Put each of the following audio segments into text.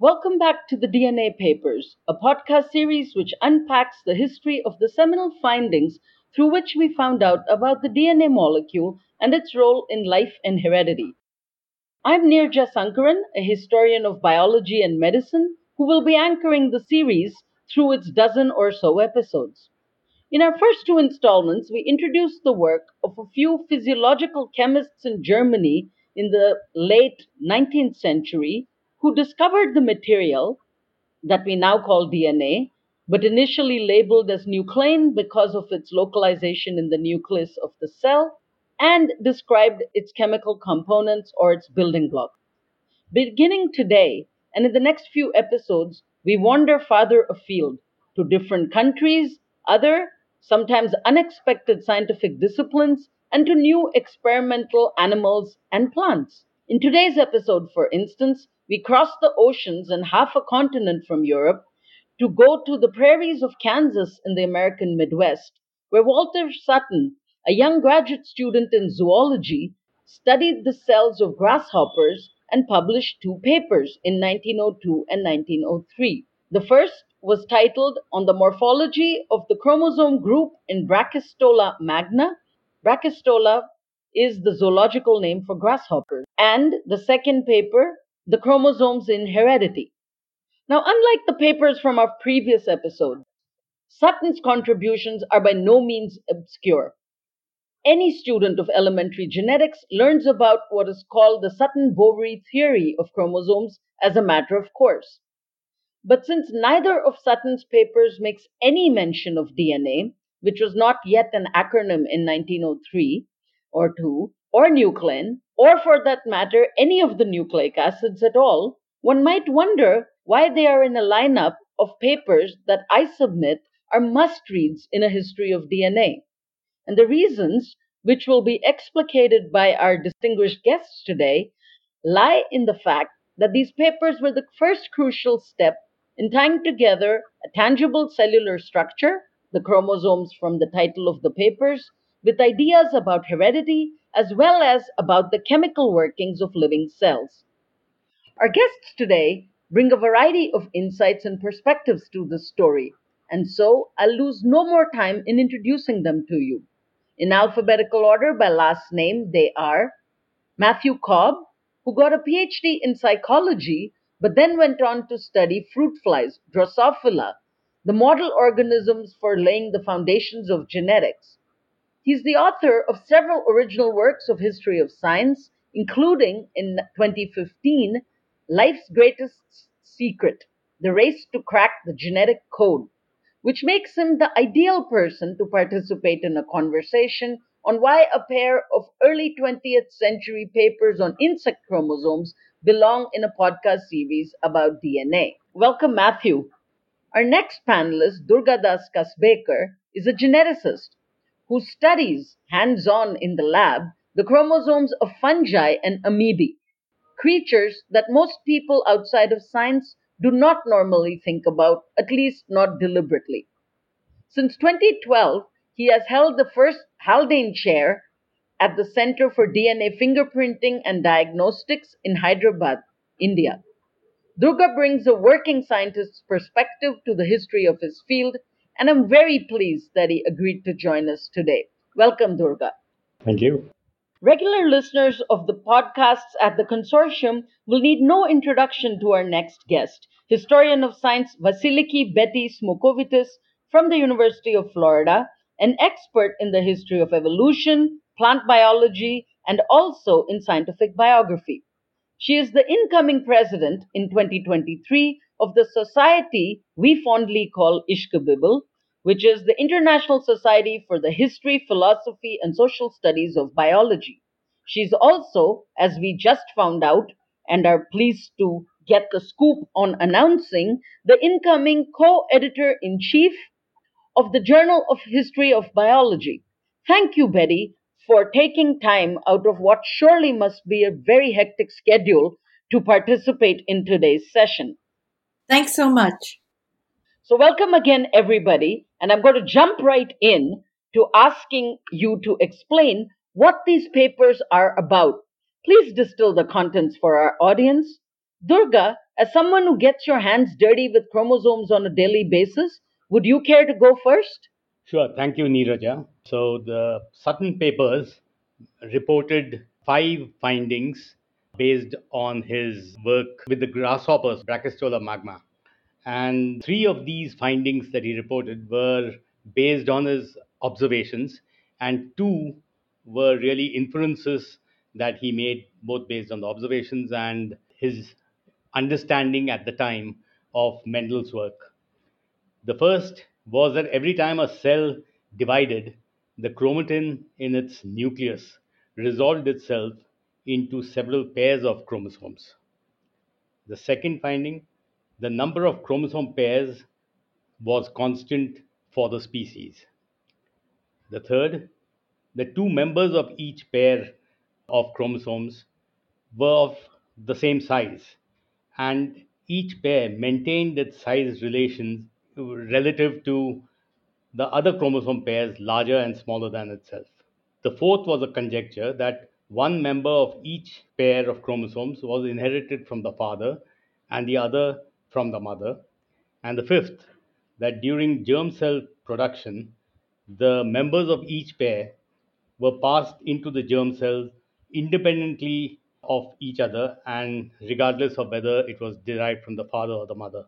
Welcome back to the DNA Papers, a podcast series which unpacks the history of the seminal findings through which we found out about the DNA molecule and its role in life and heredity. I'm Neeraja Sankaran, a historian of biology and medicine, who will be anchoring the series through its dozen or so episodes. In our first two installments, we introduced the work of a few physiological chemists in Germany in the late 19th century who discovered the material that we now call DNA, but initially labeled as nuclein because of its localization in the nucleus of the cell, and described its chemical components or its building blocks. Beginning today, and in the next few episodes, we wander farther afield to different countries, other, sometimes unexpected scientific disciplines, and to new experimental animals and plants. In today's episode, for instance, we crossed the oceans and half a continent from Europe to go to the prairies of Kansas in the American Midwest, where Walter Sutton, a young graduate student in zoology, studied the cells of grasshoppers and published two papers in 1902 and 1903. The first was titled On the Morphology of the Chromosome Group in Brachystola magna. Brachystola is the zoological name for grasshoppers. And the second paper the chromosomes in heredity. Now, unlike the papers from our previous episode, Sutton's contributions are by no means obscure. Any student of elementary genetics learns about what is called the Sutton Boveri theory of chromosomes as a matter of course. But since neither of Sutton's papers makes any mention of DNA, which was not yet an acronym in 1903 or 2, or nuclein, or for that matter, any of the nucleic acids at all, one might wonder why they are in a lineup of papers that I submit are must reads in a history of DNA. And the reasons, which will be explicated by our distinguished guests today, lie in the fact that these papers were the first crucial step in tying together a tangible cellular structure, the chromosomes from the title of the papers, with ideas about heredity as well as about the chemical workings of living cells. Our guests today bring a variety of insights and perspectives to this story, and so I'll lose no more time in introducing them to you. In alphabetical order by last name, they are Matthew Cobb, who got a PhD in psychology but then went on to study fruit flies, Drosophila, the model organisms for laying the foundations of genetics. He's the author of several original works of history of science, including in 2015, Life's Greatest Secret The Race to Crack the Genetic Code, which makes him the ideal person to participate in a conversation on why a pair of early 20th century papers on insect chromosomes belong in a podcast series about DNA. Welcome, Matthew. Our next panelist, Durgadas Kasbekar, is a geneticist who studies hands on in the lab the chromosomes of fungi and amoebae, creatures that most people outside of science do not normally think about, at least not deliberately. Since 2012, he has held the first Haldane Chair at the Center for DNA Fingerprinting and Diagnostics in Hyderabad, India. Durga brings a working scientist's perspective to the history of his field and I'm very pleased that he agreed to join us today. Welcome, Durga. Thank you. Regular listeners of the podcasts at the consortium will need no introduction to our next guest, historian of science Vassiliki Betty Smocovitis from the University of Florida, an expert in the history of evolution, plant biology, and also in scientific biography. She is the incoming president in 2023 of the society we fondly call Ishkabibble, which is the International Society for the History, Philosophy, and Social Studies of Biology. She's also, as we just found out and are pleased to get the scoop on announcing, the incoming co editor in chief of the Journal of History of Biology. Thank you, Betty, for taking time out of what surely must be a very hectic schedule to participate in today's session. Thanks so much. So, welcome again, everybody. And I'm going to jump right in to asking you to explain what these papers are about. Please distill the contents for our audience. Durga, as someone who gets your hands dirty with chromosomes on a daily basis, would you care to go first? Sure. Thank you, Neeraja. So the Sutton papers reported five findings based on his work with the grasshoppers, Brachystola magna. And three of these findings that he reported were based on his observations, and two were really inferences that he made, both based on the observations and his understanding at the time of Mendel's work. The first was that every time a cell divided, the chromatin in its nucleus resolved itself into several pairs of chromosomes. The second finding, the number of chromosome pairs was constant for the species. The third, the two members of each pair of chromosomes were of the same size, and each pair maintained its size relations relative to the other chromosome pairs larger and smaller than itself. The fourth was a conjecture that one member of each pair of chromosomes was inherited from the father and the other from the mother. And the fifth, that during germ cell production, the members of each pair were passed into the germ cells independently of each other and regardless of whether it was derived from the father or the mother.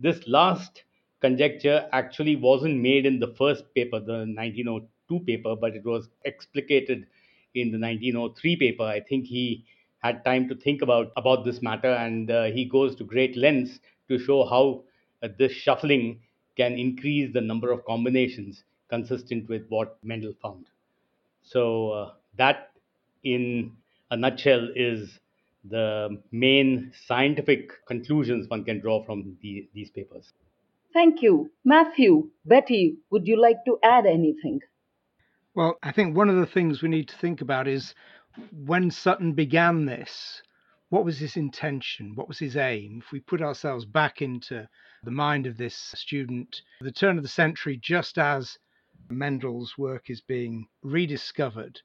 This last conjecture actually wasn't made in the first paper, the 1902 paper, but it was explicated in the 1903 paper. I think he had time to think about, about this matter and uh, he goes to great lengths to show how uh, this shuffling can increase the number of combinations consistent with what Mendel found. So, uh, that in a nutshell is the main scientific conclusions one can draw from the, these papers. Thank you. Matthew, Betty, would you like to add anything? Well, I think one of the things we need to think about is when Sutton began this, what was his intention? What was his aim? If we put ourselves back into the mind of this student, the turn of the century, just as Mendel's work is being rediscovered,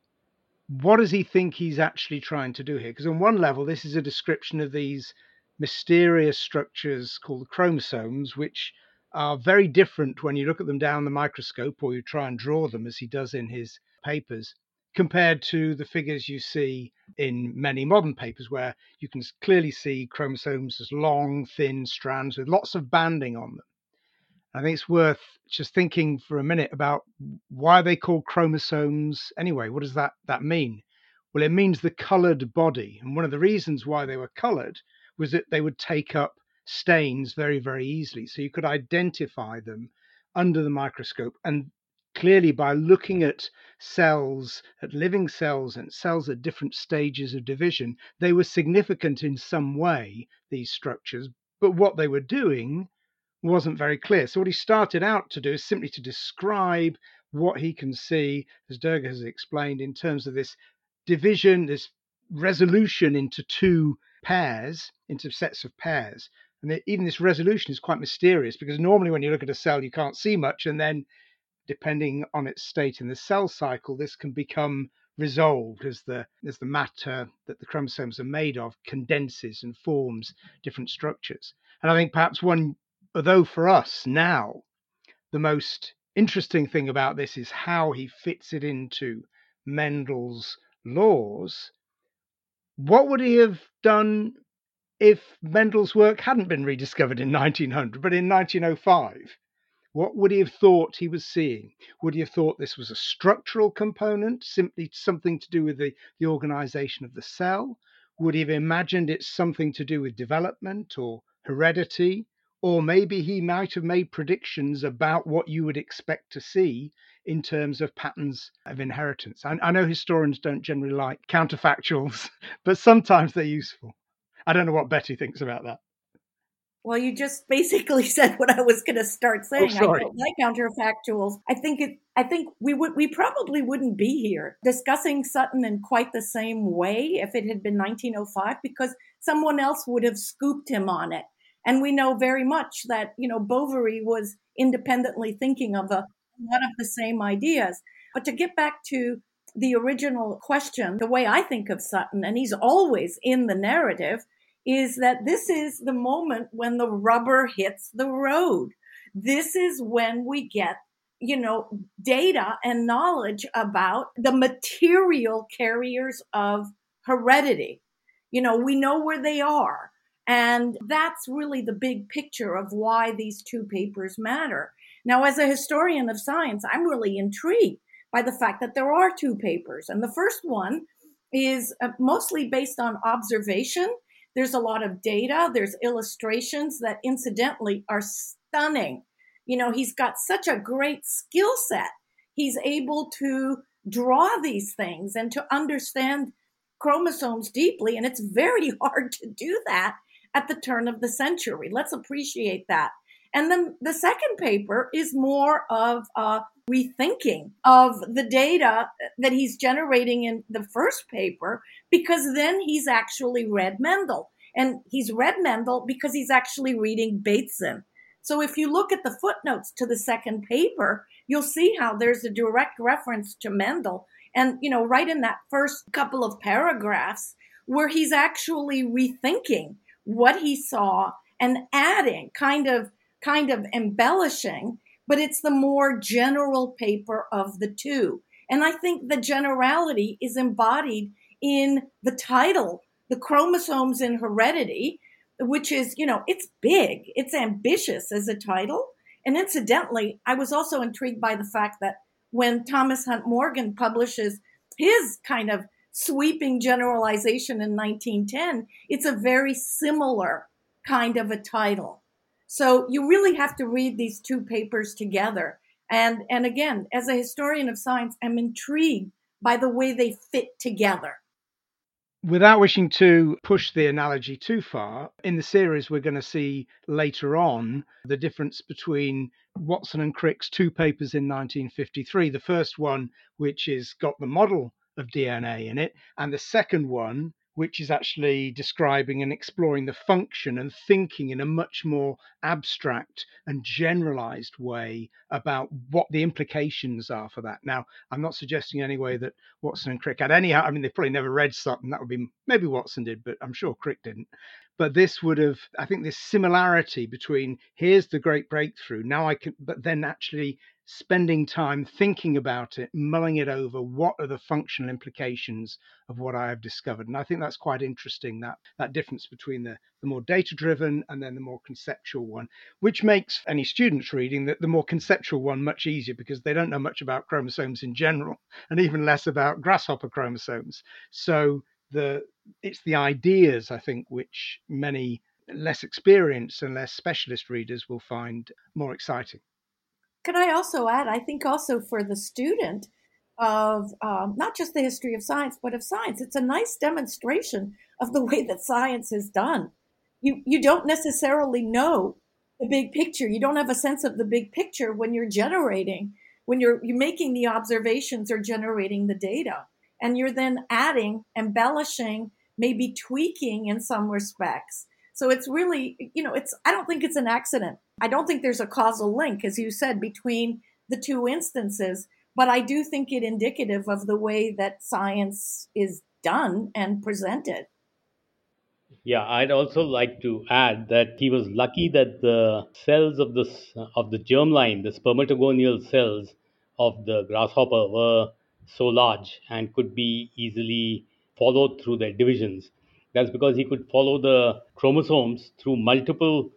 what does he think he's actually trying to do here? Because on one level, this is a description of these mysterious structures called chromosomes, which are very different when you look at them down the microscope or you try and draw them as he does in his papers compared to the figures you see in many modern papers where you can clearly see chromosomes as long thin strands with lots of banding on them. I think it's worth just thinking for a minute about why they call chromosomes anyway. What does that that mean? Well it means the colored body and one of the reasons why they were colored was that they would take up stains very, very easily. So you could identify them under the microscope. And clearly, by looking at cells, at living cells, and cells at different stages of division, they were significant in some way, these structures. But what they were doing wasn't very clear. So, what he started out to do is simply to describe what he can see, as Durga has explained, in terms of this division, this resolution into two pairs, into sets of pairs. And even this resolution is quite mysterious because normally when you look at a cell, you can't see much. And then, depending on its state in the cell cycle, this can become resolved as the as the matter that the chromosomes are made of condenses and forms different structures. And I think perhaps one, although for us now, the most interesting thing about this is how he fits it into Mendel's laws. What would he have done if Mendel's work hadn't been rediscovered in 1900, but in 1905? What would he have thought he was seeing? Would he have thought this was a structural component, simply something to do with the, the organization of the cell? Would he have imagined it's something to do with development or heredity? Or maybe he might have made predictions about what you would expect to see in terms of patterns of inheritance. I, I know historians don't generally like counterfactuals, but sometimes they're useful. I don't know what Betty thinks about that. Well, you just basically said what I was going to start oh, saying. Oh. I don't like counterfactuals. I think it. I think we would. We probably wouldn't be here discussing Sutton in quite the same way if it had been 1905, because someone else would have scooped him on it. And we know very much that you know Boveri was independently thinking of a lot of the same ideas. But to get back to the original question, the way I think of Sutton, and he's always in the narrative, is that this is the moment when the rubber hits the road. This is when we get, you know, data and knowledge about the material carriers of heredity. You know, we know where they are. And that's really the big picture of why these two papers matter. Now, as a historian of science, I'm really intrigued by the fact that there are two papers. And the first one is uh, mostly based on observation. There's a lot of data, there's illustrations that incidentally are stunning. You know, he's got such a great skill set. He's able to draw these things and to understand chromosomes deeply. And it's very hard to do that at the turn of the century. Let's appreciate that. And then the second paper is more of a rethinking of the data that he's generating in the first paper, because then he's actually read Mendel. And he's read Mendel because he's actually reading Bateson. So if you look at the footnotes to the second paper, you'll see how there's a direct reference to Mendel. And, you know, right in that first couple of paragraphs, where he's actually rethinking what he saw and adding kind of kind of embellishing, but it's the more general paper of the two. And I think the generality is embodied in the title, The Chromosomes in Heredity, which is, you know, it's big, it's ambitious as a title. And incidentally, I was also intrigued by the fact that when Thomas Hunt Morgan publishes his kind of sweeping generalization in 1910, it's a very similar kind of a title. So you really have to read these two papers together. And, and again, as a historian of science, I'm intrigued by the way they fit together. Without wishing to push the analogy too far, in the series, we're going to see later on the difference between Watson and Crick's two papers in 1953. The first one, which has got the model of DNA in it, and the second one, which is actually describing and exploring the function and thinking in a much more abstract and generalized way about what the implications are for that. Now, I'm not suggesting in any way that Watson and Crick had any, I mean, they probably never read something that would be, maybe Watson did, but I'm sure Crick didn't. But this would have, I think, this similarity between here's the great breakthrough, now I can, but then actually spending time thinking about it, mulling it over. What are the functional implications of what I have discovered? And I think that's quite interesting that that difference between the, the more data driven and then the more conceptual one, which makes any students reading that the more conceptual one much easier because they don't know much about chromosomes in general and even less about grasshopper chromosomes. So the it's the ideas I think which many less experienced and less specialist readers will find more exciting. Can I also add? I think also for the student of um, not just the history of science, but of science, it's a nice demonstration of the way that science is done. You you don't necessarily know the big picture. You don't have a sense of the big picture when you're generating, when you're you're making the observations or generating the data, and you're then adding, embellishing, maybe tweaking in some respects so it's really, you know, it's, I don't think it's an accident. I don't think there's a causal link, as you said, between the two instances, but I do think it indicative of the way that science is done and presented. Yeah, I'd also like to add that he was lucky that the cells of the of the germline, the spermatogonial cells of the grasshopper, were so large and could be easily followed through their divisions. That's because he could follow the chromosomes through multiple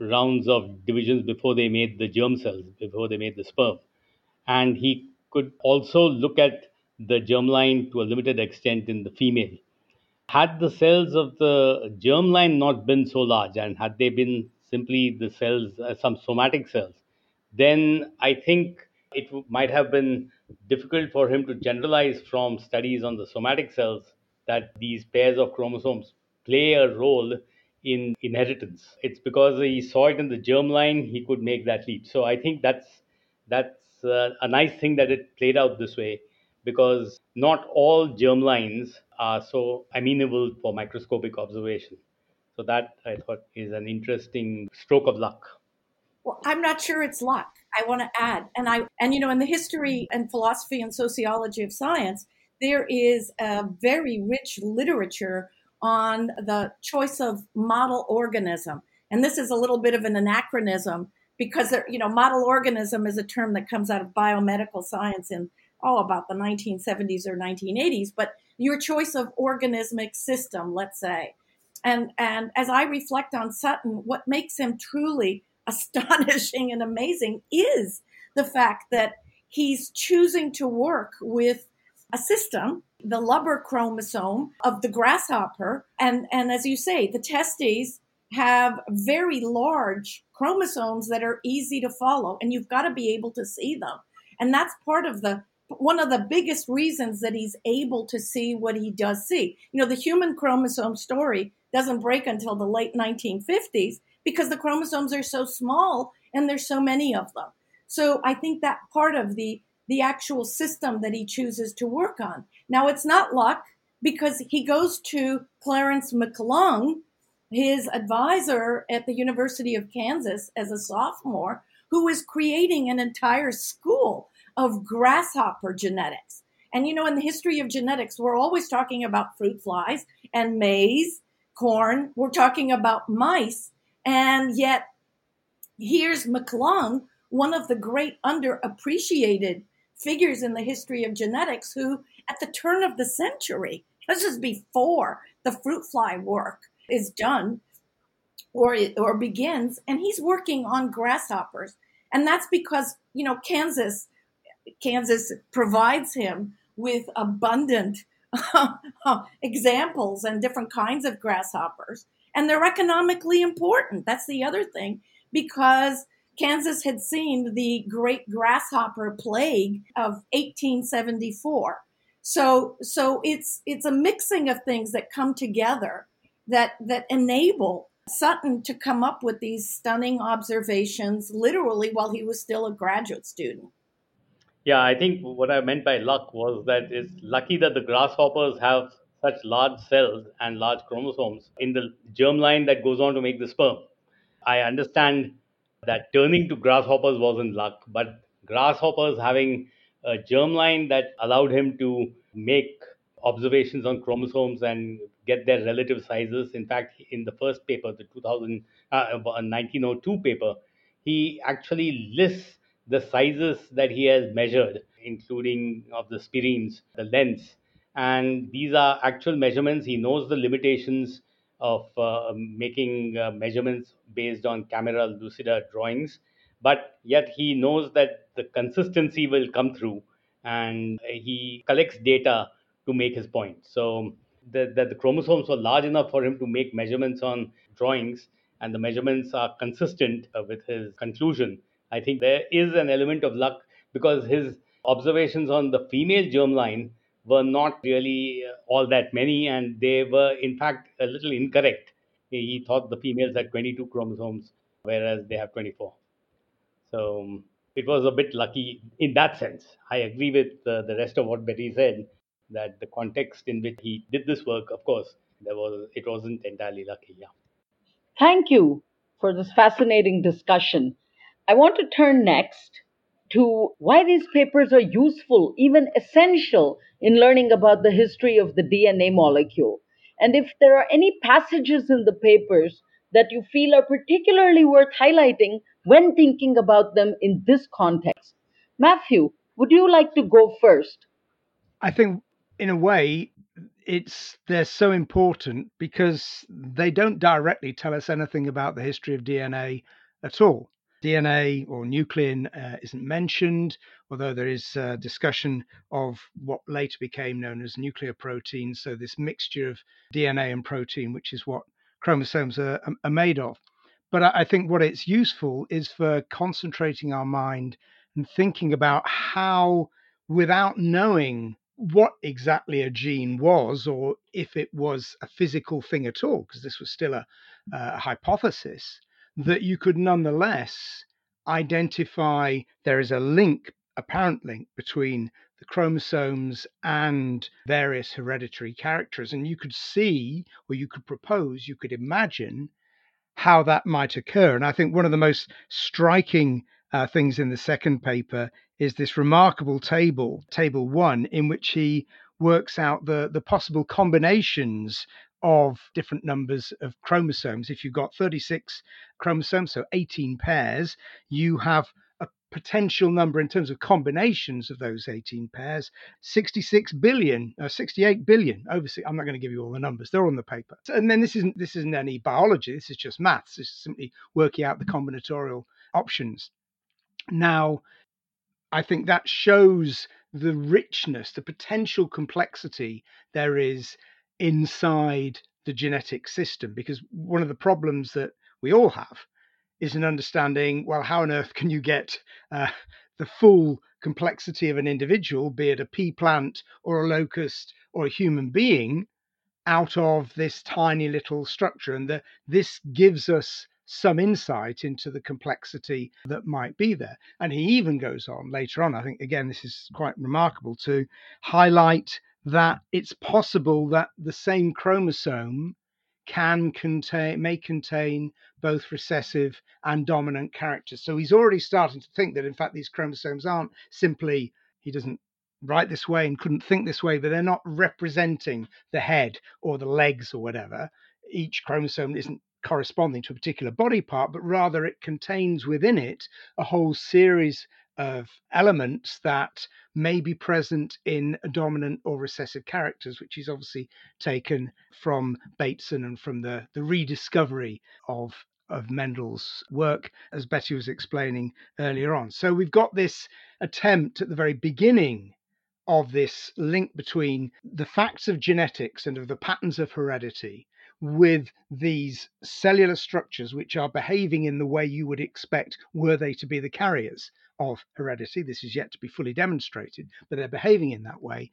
rounds of divisions before they made the germ cells, before they made the sperm. And he could also look at the germline to a limited extent in the female. Had the cells of the germline not been so large, and had they been simply the cells, uh, some somatic cells, then I think it w- might have been difficult for him to generalize from studies on the somatic cells that these pairs of chromosomes play a role in inheritance. It's because he saw it in the germline he could make that leap. So I think that's that's uh, a nice thing that it played out this way because not all germlines are so amenable for microscopic observation. So that I thought is an interesting stroke of luck. Well, I'm not sure it's luck. I want to add, and I and you know, in the history and philosophy and sociology of science, there is a very rich literature on the choice of model organism. And this is a little bit of an anachronism because you know model organism is a term that comes out of biomedical science in oh about the 1970s or 1980s but your choice of organismic system let's say and and as i reflect on sutton what makes him truly astonishing and amazing is the fact that he's choosing to work with a system the lubber chromosome of the grasshopper. And and as you say the testes have very large chromosomes that are easy to follow and you've got to be able to see them. And that's part of the one of the biggest reasons that he's able to see what he does see. You know the human chromosome story doesn't break until the late 1950s because the chromosomes are so small and there's so many of them. So i think that part of the the actual system that he chooses to work on now it's not luck because he goes to clarence McClung his advisor at the University of Kansas as a sophomore, who is creating an entire school of grasshopper genetics. And you know, in the history of genetics, we're always talking about fruit flies and maize, corn. We're talking about mice. And yet, here's McClung, one of the great underappreciated figures in the history of genetics, who at the turn of the century, this is before the fruit fly work, is done or or begins and he's working on grasshoppers. And that's because you know Kansas Kansas provides him with abundant examples and different kinds of grasshoppers. And they're economically important. That's the other thing because Kansas had seen the great grasshopper plague of 1874 so so it's it's a mixing of things that come together that that enable Sutton to come up with these stunning observations literally while he was still a graduate student. Yeah, I think what I meant by luck was that it's lucky that the grasshoppers have such large cells and large chromosomes in the germline that goes on to make the sperm. I understand that turning to grasshoppers wasn't luck, but grasshoppers having a germline that allowed him to make observations on chromosomes and get their relative sizes. In fact, in the first paper, the 2000, uh, 1902 paper, he actually lists the sizes that he has measured, including of the spirines, the lengths. And these are actual measurements. He knows the limitations of uh, making uh, measurements based on camera lucida drawings, but yet he knows that the consistency will come through and he collects data to make his point. So that the, the chromosomes were large enough for him to make measurements on drawings, and the measurements are consistent uh, with his conclusion. I think there is an element of luck because his observations on the female germline were not really uh, all that many, and they were, in fact, a little incorrect. He thought the females had 22 chromosomes, whereas they have 24. So um, it was a bit lucky in that sense. I agree with uh, the rest of what Betty said that the context in which he did this work, of course, there was it wasn't entirely lucky. Yeah. Thank you for this fascinating discussion. I want to turn next to why these papers are useful, even essential, in learning about the history of the DNA molecule. And if there are any passages in the papers that you feel are particularly worth highlighting when thinking about them in this context. Matthew, would you like to go first? I think in a way, it's they're so important because they don't directly tell us anything about the history of DNA at all. DNA or nuclein uh, isn't mentioned, although there is uh, discussion of what later became known as nuclear proteins. So, this mixture of DNA and protein, which is what chromosomes are, are made of. But I think what it's useful is for concentrating our mind and thinking about how, without knowing what exactly a gene was, or if it was a physical thing at all, because this was still a, a hypothesis, that you could nonetheless identify there is a link, apparent link, between the chromosomes and various hereditary characters. And you could see, or you could propose, you could imagine how that might occur. And I think one of the most striking uh, things in the second paper is this remarkable table, table one, in which he works out the, the possible combinations of different numbers of chromosomes. If you've got 36 chromosomes, so 18 pairs, you have a potential number in terms of combinations of those 18 pairs 66 billion uh, 68 billion over i'm not going to give you all the numbers they're on the paper and then this isn't this isn't any biology this is just maths it's simply working out the combinatorial options now i think that shows the richness the potential complexity there is inside the genetic system because one of the problems that we all have is an understanding well how on earth can you get uh, the full complexity of an individual be it a pea plant or a locust or a human being out of this tiny little structure and that this gives us some insight into the complexity that might be there. And he even goes on later on, I think, again, this is quite remarkable to highlight that it's possible that the same chromosome can contain may contain both recessive and dominant characters. So he's already starting to think that in fact these chromosomes aren't simply he doesn't write this way and couldn't think this way, but they're not representing the head or the legs or whatever. Each chromosome isn't corresponding to a particular body part, but rather it contains within it a whole series of elements that may be present in dominant or recessive characters, which is obviously taken from Bateson and from the, the rediscovery of of Mendel's work, as Betty was explaining earlier on. So we've got this attempt at the very beginning of this link between the facts of genetics and of the patterns of heredity with these cellular structures which are behaving in the way you would expect were they to be the carriers of heredity. This is yet to be fully demonstrated, but they're behaving in that way.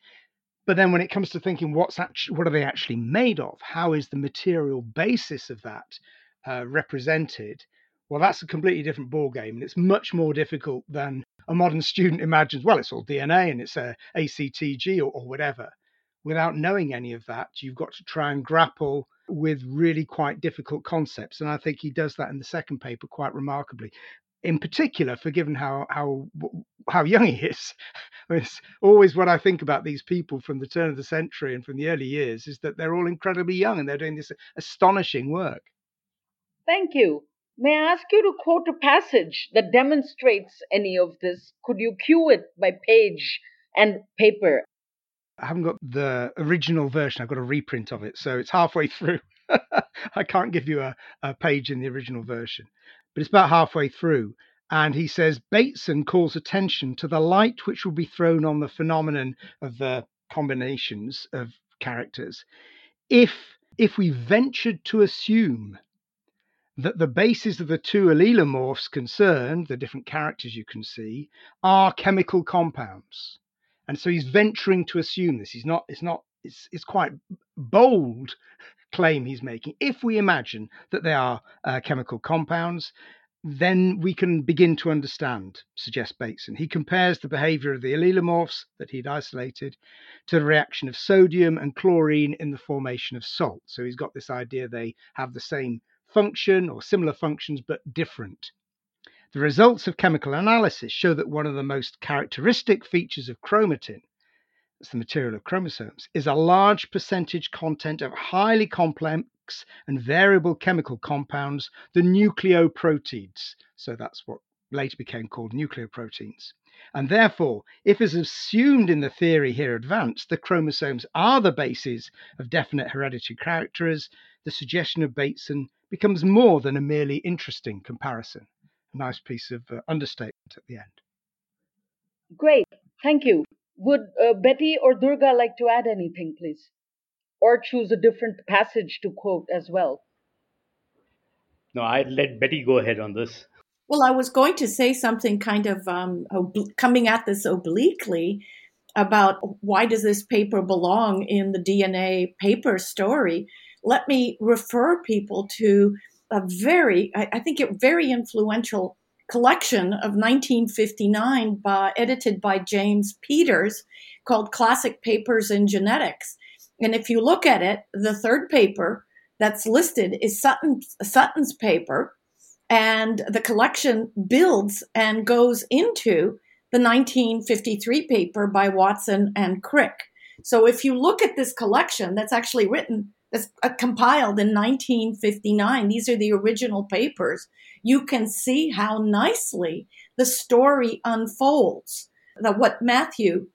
But then when it comes to thinking what's actually, what are they actually made of? How is the material basis of that uh, represented? Well, that's a completely different ball game, and it's much more difficult than a modern student imagines. Well, it's all DNA and it's a ACTG or, or whatever. Without knowing any of that, you've got to try and grapple with really quite difficult concepts, and I think he does that in the second paper quite remarkably in particular, for given how how how young he is. it's always what I think about these people from the turn of the century and from the early years is that they're all incredibly young and they're doing this astonishing work. Thank you. May I ask you to quote a passage that demonstrates any of this? Could you cue it by page and paper? I haven't got the original version. I've got a reprint of it, so it's halfway through. I can't give you a, a page in the original version but it's about halfway through. And he says Bateson calls attention to the light which will be thrown on the phenomenon of the combinations of characters if if we ventured to assume that the bases of the two allelomorphs concerned, the different characters you can see, are chemical compounds. And so he's venturing to assume this. He's not, it's not, it's, it's quite bold claim he's making. If we imagine that they are uh, chemical compounds, then we can begin to understand, suggests Bateson. He compares the behavior of the allelomorphs that he'd isolated to the reaction of sodium and chlorine in the formation of salt. So he's got this idea they have the same function or similar functions but different. The results of chemical analysis show that one of the most characteristic features of chromatin that's the material of chromosomes, is a large percentage content of highly complex and variable chemical compounds, the nucleoproteins. So that's what later became called nucleoproteins. And therefore, if as assumed in the theory here advanced, the chromosomes are the bases of definite hereditary characters, the suggestion of Bateson becomes more than a merely interesting comparison. A nice piece of uh, understatement at the end. Great, thank you. Would uh, Betty or Durga like to add anything, please? Or choose a different passage to quote as well? No, I'd let Betty go ahead on this. Well, I was going to say something kind of um, ob- coming at this obliquely about why does this paper belong in the DNA paper story. Let me refer people to a very, I, I think, a very influential collection of 1959 by, edited by James Peters called Classic Papers in Genetics. And if you look at it, the third paper that's listed is Sutton's, Sutton's paper, and the collection builds and goes into the 1953 paper by Watson and Crick. So if you look at this collection that's actually written that's uh, compiled in 1959. These are the original papers. You can see how nicely the story unfolds. That what Matthew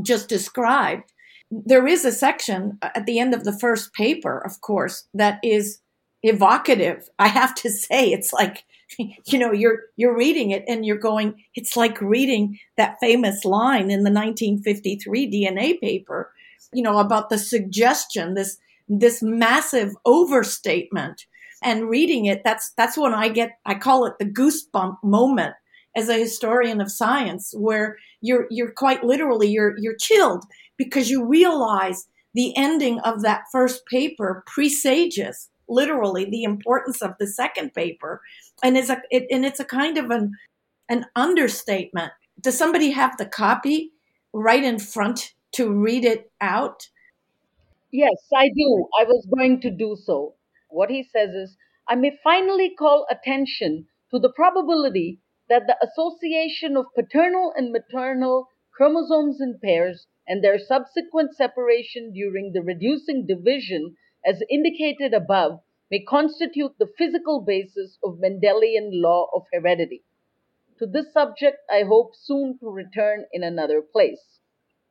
just described. There is a section at the end of the first paper, of course, that is evocative. I have to say, it's like you know you're you're reading it and you're going it's like reading that famous line in the 1953 DNA paper you know about the suggestion this this massive overstatement and reading it that's that's when i get i call it the goosebump moment as a historian of science where you're you're quite literally you're you're chilled because you realize the ending of that first paper presages literally the importance of the second paper. And it's a it, and it's a kind of an an understatement. Does somebody have the copy right in front to read it out Yes, I do. I was going to do so. What he says is I may finally call attention to the probability that the association of paternal and maternal chromosomes in pairs and their subsequent separation during the reducing division, as indicated above, may constitute the physical basis of Mendelian law of heredity. To this subject, I hope soon to return in another place.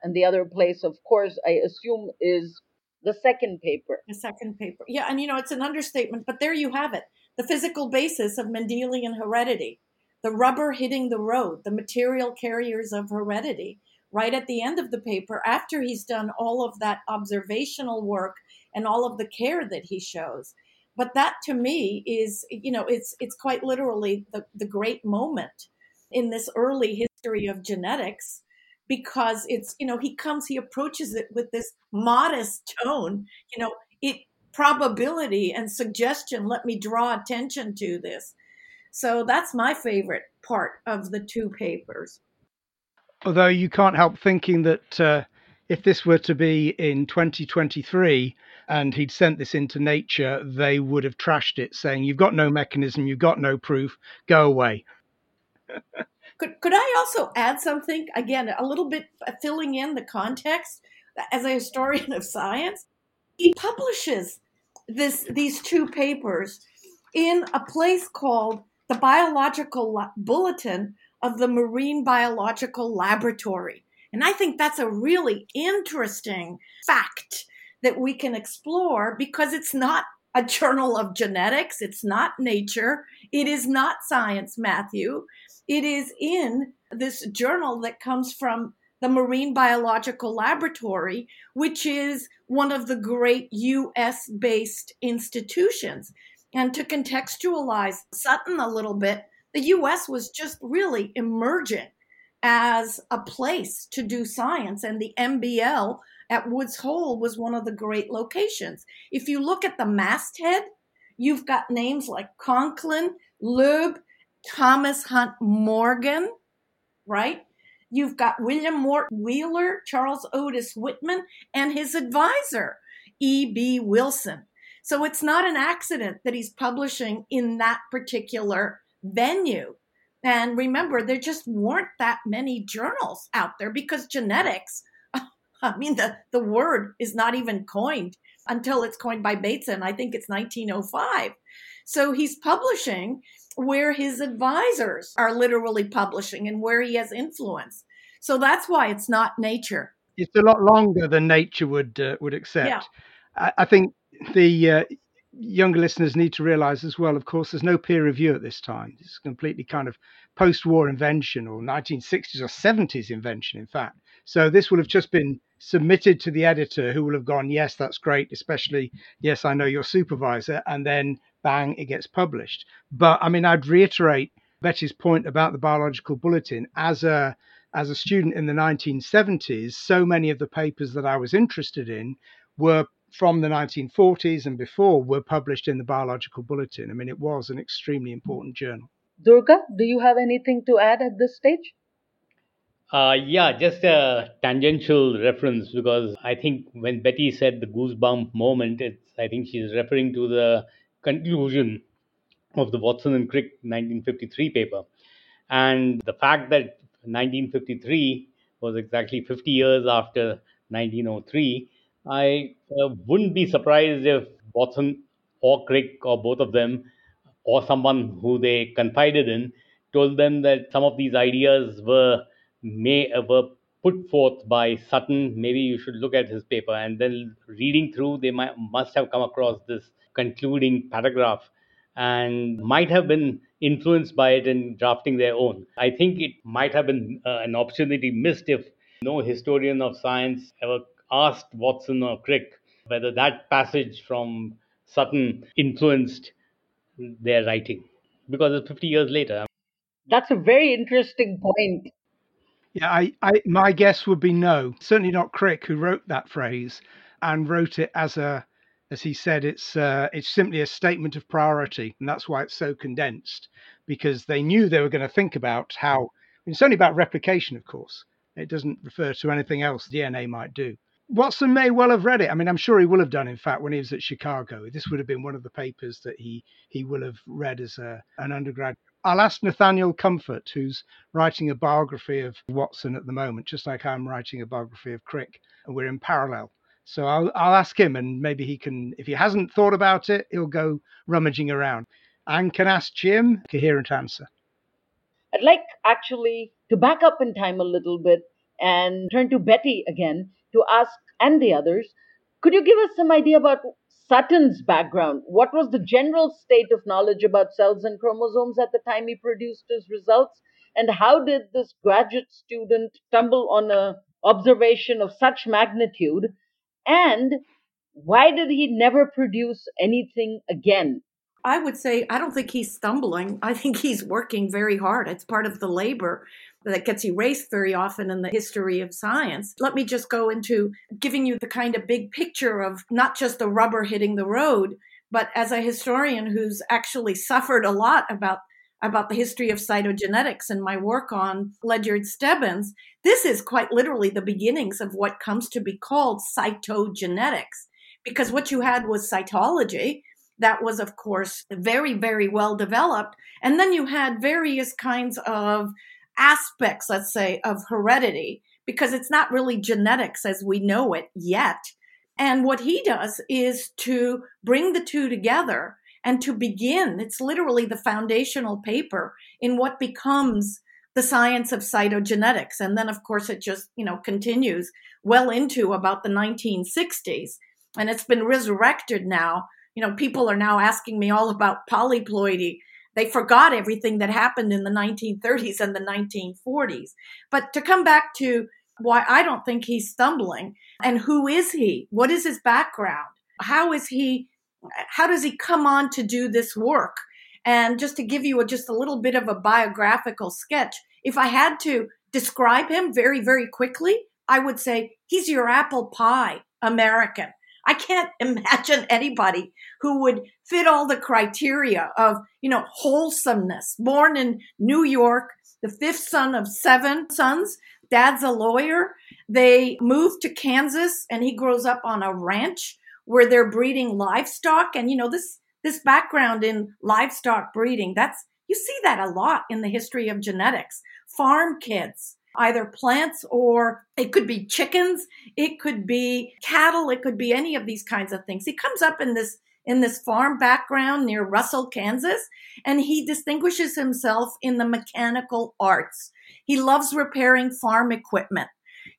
And the other place, of course, I assume is the second paper. The second paper. Yeah, and you know, it's an understatement, but there you have it. The physical basis of Mendelian heredity. The rubber hitting the road, the material carriers of heredity. Right at the end of the paper, after he's done all of that observational work and all of the care that he shows. But that to me is, you know, it's it's quite literally the, the great moment in this early history of genetics because it's you know he comes he approaches it with this modest tone you know it probability and suggestion let me draw attention to this. So that's my favorite part of the two papers. Although you can't help thinking that uh, if this were to be in 2023 and he'd sent this into nature they would have trashed it saying you've got no mechanism you've got no proof go away Could, could I also add something? Again, a little bit uh, filling in the context uh, as a historian of science. He publishes this these two papers in a place called the Biological Bulletin of the Marine Biological Laboratory. And I think that's a really interesting fact that we can explore because it's not a journal of genetics, it's not nature, it is not science, Matthew. It is in this journal that comes from the Marine Biological Laboratory, which is one of the great US based institutions. And to contextualize Sutton a little bit, the US was just really emerging as a place to do science, and the MBL at Woods Hole was one of the great locations. If you look at the masthead, you've got names like Conklin, Loeb, Thomas Hunt Morgan, right? You've got William Mort Wheeler, Charles Otis Whitman, and his advisor, E.B. Wilson. So it's not an accident that he's publishing in that particular venue. And remember, there just weren't that many journals out there because genetics, I mean, the, the word is not even coined until it's coined by Bateson. I think it's 1905. So he's publishing where his advisors are literally publishing and where he has influence. So that's why it's not nature. It's a lot longer than nature would uh, would accept. Yeah. I, I think the uh, younger listeners need to realize as well, of course, there's no peer review at this time. It's completely kind of post war invention or 1960s or 70s invention, in fact. So this will have just been submitted to the editor who will have gone, yes, that's great, especially, yes, I know your supervisor. And then bang, it gets published. But I mean, I'd reiterate Betty's point about the biological bulletin as a as a student in the 1970s, so many of the papers that I was interested in were from the 1940s and before were published in the Biological Bulletin. I mean, it was an extremely important journal. Durga, do you have anything to add at this stage? Uh, yeah, just a tangential reference because I think when Betty said the goosebump moment, it's I think she's referring to the conclusion of the Watson and Crick 1953 paper. And the fact that 1953 was exactly 50 years after 1903 I uh, wouldn't be surprised if Watson or Crick or both of them or someone who they confided in told them that some of these ideas were may uh, were put forth by Sutton. Maybe you should look at his paper, and then reading through, they might must have come across this concluding paragraph and might have been influenced by it in drafting their own. I think it might have been uh, an opportunity missed if no historian of science ever asked Watson or Crick whether that passage from Sutton influenced their writing because it's 50 years later. That's a very interesting point. Yeah, I, I my guess would be no. Certainly not Crick, who wrote that phrase and wrote it as a, as he said, it's uh, it's simply a statement of priority, and that's why it's so condensed because they knew they were going to think about how. It's only about replication, of course. It doesn't refer to anything else DNA might do. Watson may well have read it. I mean, I'm sure he will have done. In fact, when he was at Chicago, this would have been one of the papers that he he will have read as a, an undergraduate. I'll ask Nathaniel Comfort, who's writing a biography of Watson at the moment, just like I'm writing a biography of Crick, and we're in parallel. So I'll, I'll ask him, and maybe he can, if he hasn't thought about it, he'll go rummaging around. And can ask Jim coherent answer. I'd like actually to back up in time a little bit and turn to Betty again to ask, and the others, could you give us some idea about Sutton's background? What was the general state of knowledge about cells and chromosomes at the time he produced his results? And how did this graduate student stumble on an observation of such magnitude? And why did he never produce anything again? I would say I don't think he's stumbling. I think he's working very hard. It's part of the labor that gets erased very often in the history of science. Let me just go into giving you the kind of big picture of not just the rubber hitting the road, but as a historian who's actually suffered a lot about about the history of cytogenetics and my work on Ledyard Stebbins, this is quite literally the beginnings of what comes to be called cytogenetics. Because what you had was cytology, that was, of course, very, very well developed. And then you had various kinds of aspects, let's say, of heredity, because it's not really genetics as we know it yet. And what he does is to bring the two together and to begin, it's literally the foundational paper in what becomes the science of cytogenetics. And then, of course, it just, you know, continues well into about the 1960s. And it's been resurrected now. You know, people are now asking me all about polyploidy they forgot everything that happened in the 1930s and the 1940s. But to come back to why I don't think he's stumbling and who is he? What is his background? How is he? How does he come on to do this work? And just to give you a, just a little bit of a biographical sketch, if I had to describe him very, very quickly, I would say he's your apple pie American. I can't imagine anybody who would fit all the criteria of, you know, wholesomeness. Born in New York, the fifth son of seven sons. Dad's a lawyer. They moved to Kansas and he grows up on a ranch where they're breeding livestock. And, you know, this, this background in livestock breeding, that's, you see that a lot in the history of genetics. Farm kids either plants or it could be chickens, it could be cattle, it could be any of these kinds of things. He comes up in this in this farm background near Russell, Kansas, and he distinguishes himself in the mechanical arts. He loves repairing farm equipment.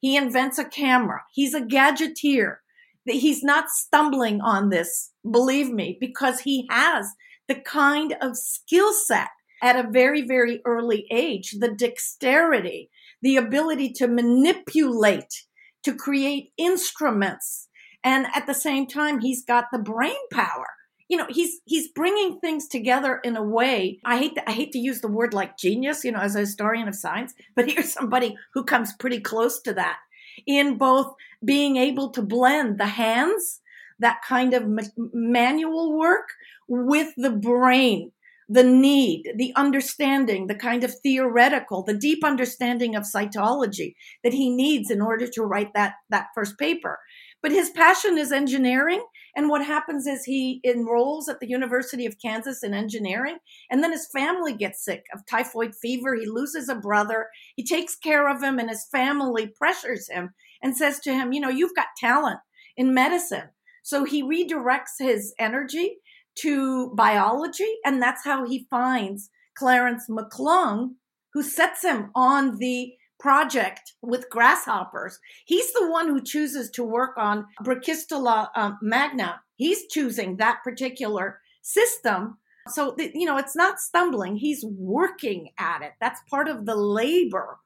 He invents a camera. He's a gadgeteer. He's not stumbling on this, believe me, because he has the kind of skill set at a very, very early age, the dexterity, the ability to manipulate, to create instruments. And at the same time, he's got the brain power. You know, he's he's bringing things together in a way. I hate to, I hate to use the word like genius, you know, as a historian of science, but here's somebody who comes pretty close to that in both being able to blend the hands, that kind of manual work, with the brain the need, the understanding, the kind of theoretical, the deep understanding of cytology that he needs in order to write that, that first paper. But his passion is engineering. And what happens is he enrolls at the University of Kansas in engineering. And then his family gets sick of typhoid fever. He loses a brother. He takes care of him, and his family pressures him and says to him, You know, you've got talent in medicine. So he redirects his energy to biology, and that's how he finds Clarence McClung, who sets him on the project with grasshoppers. He's the one who chooses to work on Brachystola um, magna. He's choosing that particular system. So, you know, it's not stumbling. He's working at it. That's part of the labor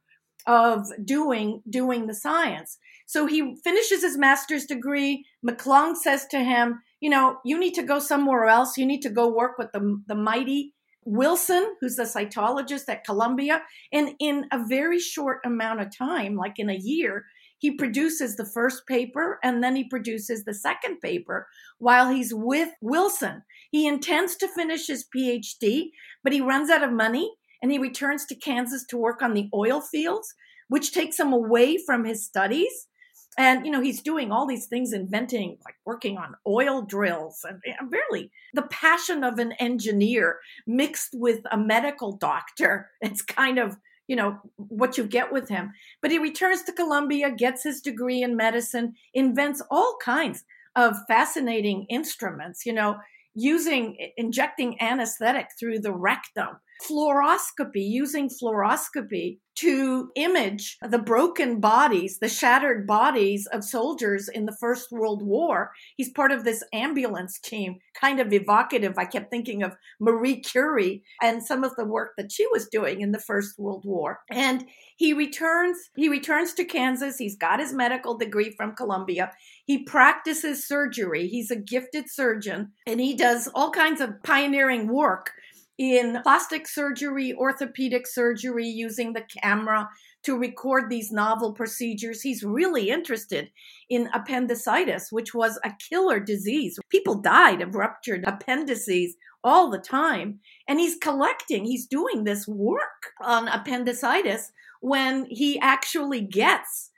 of doing doing the science. So he finishes his master's degree. McClung says to him, you know, you need to go somewhere else. You need to go work with the, the mighty Wilson, who's a cytologist at Columbia, and in a very short amount of time, like in a year, he produces the first paper and then he produces the second paper while he's with Wilson. He intends to finish his PhD, but he runs out of money and he returns to Kansas to work on the oil fields, which takes him away from his studies and you know he's doing all these things inventing like working on oil drills and, really the passion of an engineer mixed with a medical doctor. It's kind of you know what you get with him. But he returns to columbia gets his degree in medicine invents all kinds of fascinating instruments you know using injecting anesthetic through the rectum fluoroscopy, using fluoroscopy to image the broken bodies, the shattered bodies of soldiers in the First World War. He's part of this ambulance team, kind of evocative. I kept thinking of Marie Curie and some of the work that she was doing in the First World War. And he returns, he returns to Kansas. He's got his medical degree from Columbia. He practices surgery. He's a gifted surgeon and he does all kinds of pioneering work in plastic surgery, orthopedic surgery, using the camera to record these novel procedures. He's really interested in appendicitis, which was a killer disease. People died of ruptured appendices all the time. And he's collecting, he's doing this work on appendicitis when he actually gets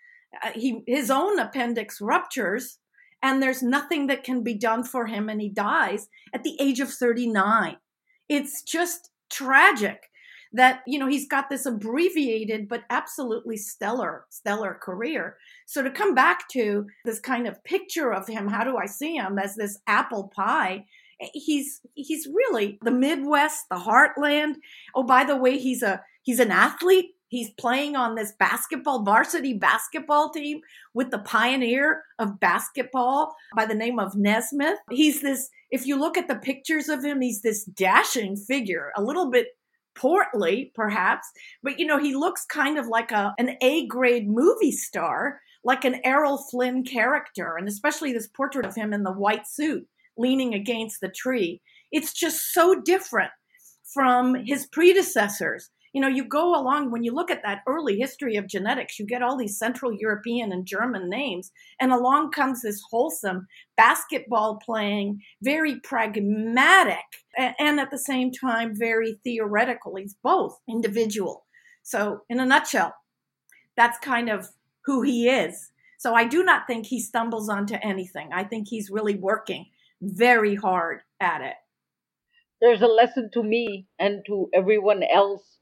uh, he his own appendix ruptures and there's nothing that can be done for him and he dies at the age of 39 it's just tragic that you know he's got this abbreviated but absolutely stellar stellar career. So to come back to this kind of picture of him how do i see him as this apple pie he's he's really the midwest the heartland. Oh by the way he's a he's an athlete. He's playing on this basketball, varsity basketball team with the pioneer of basketball by the name of Naismith. He's this, if you look at the pictures of him, he's this dashing figure, a little bit portly, perhaps, but you know, he looks kind of like a, an A grade movie star, like an Errol Flynn character, and especially this portrait of him in the white suit leaning against the tree. It's just so different from his predecessors you know, you go along when you look at that early history of genetics, you get all these Central European and German names, and along comes this wholesome basketball playing, very pragmatic, and at the same time, very theoretical. He's both individual. So, in a nutshell, that's kind of who he is. So, I do not think he stumbles onto anything. I think he's really working very hard at it. There's a lesson to me and to everyone else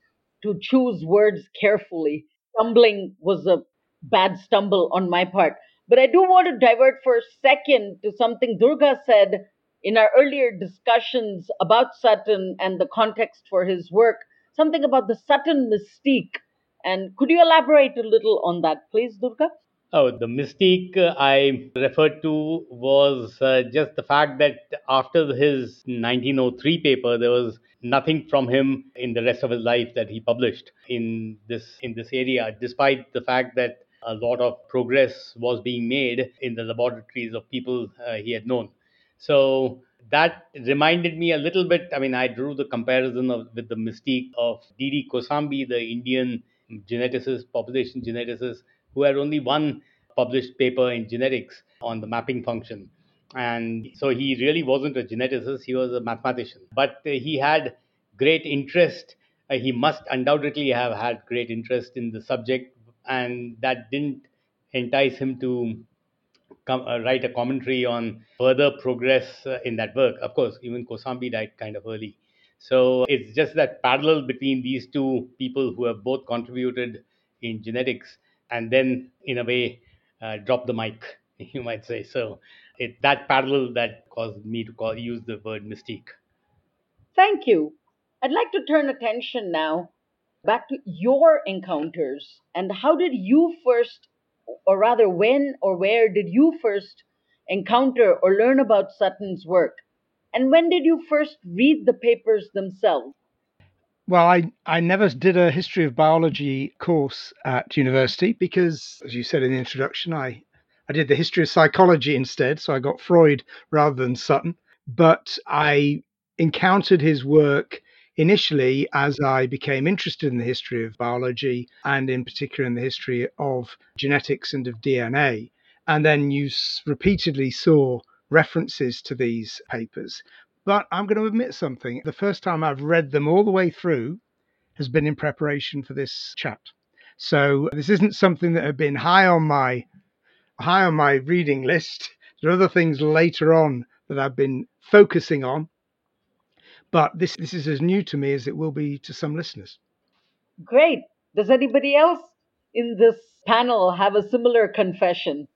to choose words carefully. Stumbling was a bad stumble on my part. But I do want to divert for a second to something Durga said in our earlier discussions about Sutton and the context for his work, something about the Sutton mystique. And could you elaborate a little on that, please, Durga? Oh, the mystique uh, I referred to was uh, just the fact that after his 1903 paper, there was nothing from him in the rest of his life that he published in this in this area, despite the fact that a lot of progress was being made in the laboratories of people uh, he had known. So that reminded me a little bit. I mean, I drew the comparison of, with the mystique of D.D. Kosambi, the Indian geneticist, population geneticist, who had only one published paper in genetics on the mapping function. And so he really wasn't a geneticist, he was a mathematician. But uh, he had great interest. Uh, he must undoubtedly have had great interest in the subject, and that didn't entice him to come, uh, write a commentary on further progress uh, in that work. Of course, even Kosambi died kind of early. So it's just that parallel between these two people who have both contributed in genetics and then, in a way, uh, drop the mic you might say. So it that parallel that caused me to call use the word mystique. Thank you. I'd like to turn attention now back to your encounters and how did you first, or rather, when or where did you first encounter or learn about Sutton's work? And when did you first read the papers themselves? Well, I, I never did a history of biology course at university because, as you said in the introduction, I, I did the history of psychology instead. So I got Freud rather than Sutton. But I encountered his work initially as I became interested in the history of biology and, in particular, in the history of genetics and of DNA. And then you repeatedly saw references to these papers. But I'm going to admit something. The first time I've read them all the way through has been in preparation for this chat. So this isn't something that had been high on my high on my reading list. There are other things later on that I've been focusing on. But this this is as new to me as it will be to some listeners. Great. Does anybody else in this panel have a similar confession?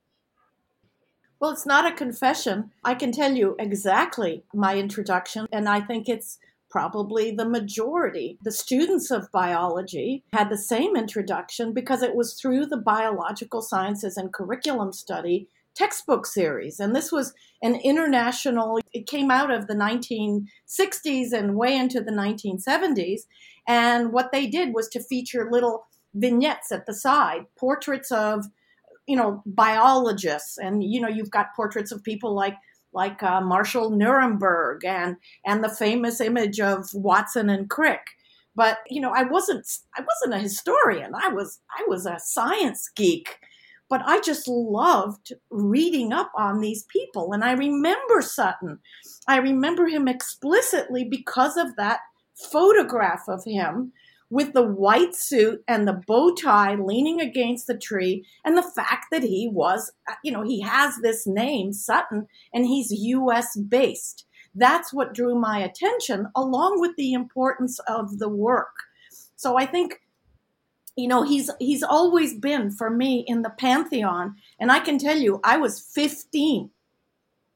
Well, it's not a confession. I can tell you exactly my introduction, and I think it's probably the majority. The students of biology had the same introduction because it was through the biological sciences and curriculum study textbook series. And this was an international, it came out of the 1960s and way into the 1970s. And what they did was to feature little vignettes at the side, portraits of you know biologists and you know you've got portraits of people like like uh, Marshall Nirenberg and and the famous image of Watson and Crick. But you know, I wasn't I wasn't a historian. I was I was a science geek. But I just loved reading up on these people. And I remember Sutton. I remember him explicitly because of that photograph of him with the white suit and the bow tie leaning against the tree and the fact that he was uh, you know he has this name Sutton and he's US based that's what drew my attention along with the importance of the work. So i think you know he's he's always been for me in the pantheon. And i can tell you i was 15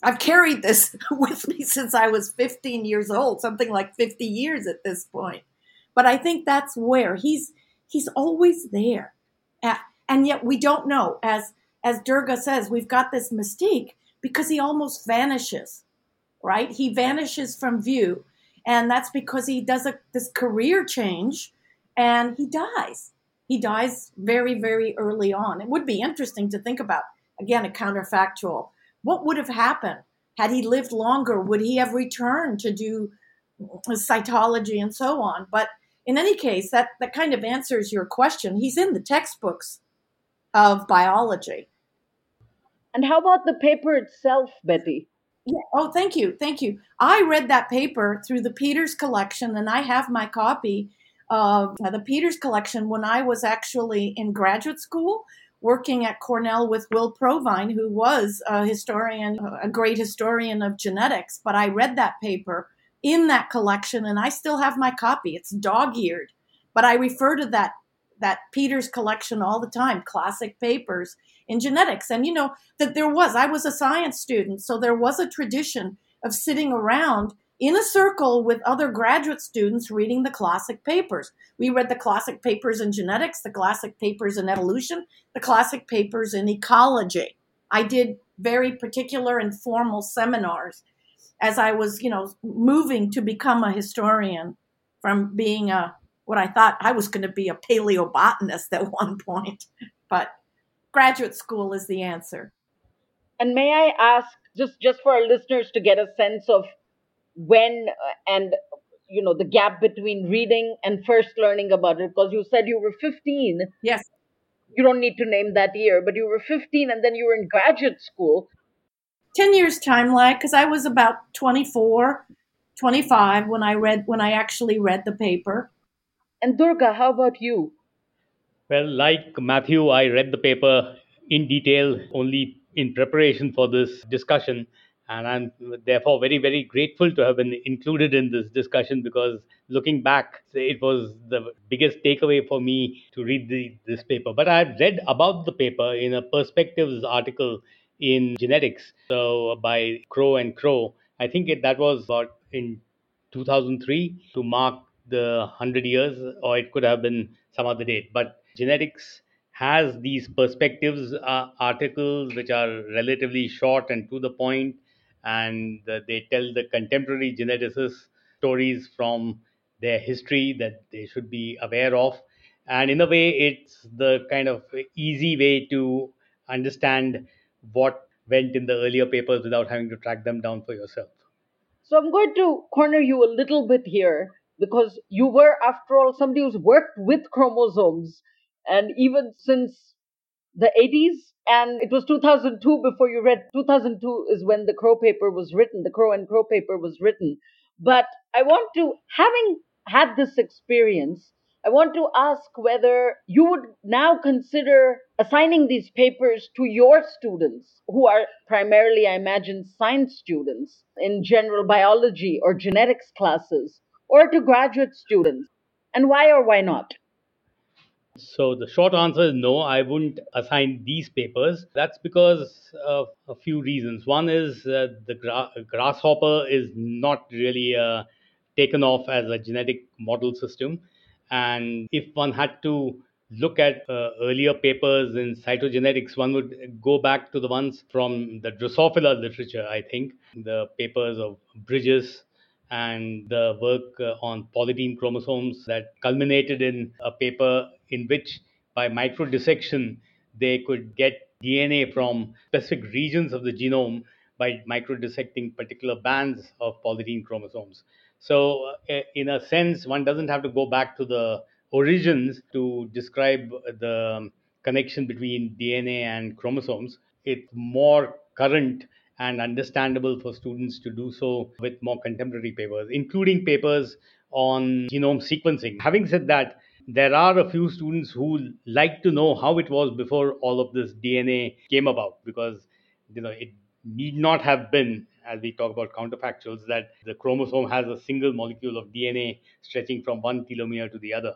I've carried this with me since I was 15 years old, something like 50 years at this point. But I think that's where he's he's always there. And yet we don't know. As as Durga says, we've got this mystique because he almost vanishes. Right? He vanishes from view. And that's because he does a, this career change and he dies. He dies very, very early on. It would be interesting to think about, again, a counterfactual. What would have happened had he lived longer? Would he have returned to do cytology and so on? But in any case, that, that kind of answers your question. He's in the textbooks of biology. And how about the paper itself, Betty? Yeah. Oh, thank you. Thank you. I read that paper through the Peters collection, and I have my copy of uh, the Peters collection when I was actually in graduate school working at Cornell with Will Provine, who was a historian, a great historian of genetics. But I read that paper in that collection, and I still have my copy. It's dog-eared, but I refer to that that Peters collection all the time, classic papers in genetics. And you know that there was I was a science student, so there was a tradition of sitting around in a circle with other graduate students reading the classic papers. We read the classic papers in genetics, the classic papers in evolution, the classic papers in ecology. I did very particular and formal seminars as I was, you know, moving to become a historian from being a what I thought I was going to be a paleobotanist at one point. But graduate school is the answer. And may I ask, just just for our listeners to get a sense of when uh, and you know the gap between reading and first learning about it, because you said you were 15. Yes. You don't need to name that year, but you were 15 and then you were in graduate school. 10 years time lag because I was about 24, 25 when I read when I actually read the paper. And Durga, how about you? Well, like Matthew, I read the paper in detail only in preparation for this discussion. And I'm therefore very, very grateful to have been included in this discussion because looking back, it was the biggest takeaway for me to read the, this paper. But I've read about the paper in a Perspectives article in genetics. So by Crow and Crow, I think it, that was about in 2003 to mark the 100 years, or it could have been some other date. But genetics has these perspectives uh, articles which are relatively short and to the point, and uh, they tell the contemporary geneticists stories from their history that they should be aware of. And in a way, it's the kind of easy way to understand what went in the earlier papers without having to track them down for yourself. So I'm going to corner you a little bit here because you were, after all, somebody who's worked with chromosomes. And even since the 80s, and it was 2002 before you read 2002 is when the crow paper was written the crow and crow paper was written but i want to having had this experience I want to ask whether you would now consider assigning these papers to your students, who are primarily, I imagine, science students in general biology or genetics classes, or to graduate students, and why or why not? So the short answer is no, I wouldn't assign these papers. That's because of a few reasons. One is uh, the gra- grasshopper is not really uh, taken off as a genetic model system. And if one had to look at uh, earlier papers in cytogenetics, one would go back to the ones from the Drosophila literature, I think, the papers of Bridges and the work uh, on polytene chromosomes that culminated in a paper in which, by microdissection, they could get DNA from specific regions of the genome by microdissecting particular bands of polytene chromosomes. So, uh, in a sense, one doesn't have to go back to the origins to describe the connection between DNA and chromosomes. It's more current and understandable for students to do so with more contemporary papers, including papers on genome sequencing. Having said that, there are a few students who like to know how it was before all of this DNA came about because you know it need not have been as we talk about counterfactuals, that the chromosome has a single molecule of DNA stretching from one telomere to the other,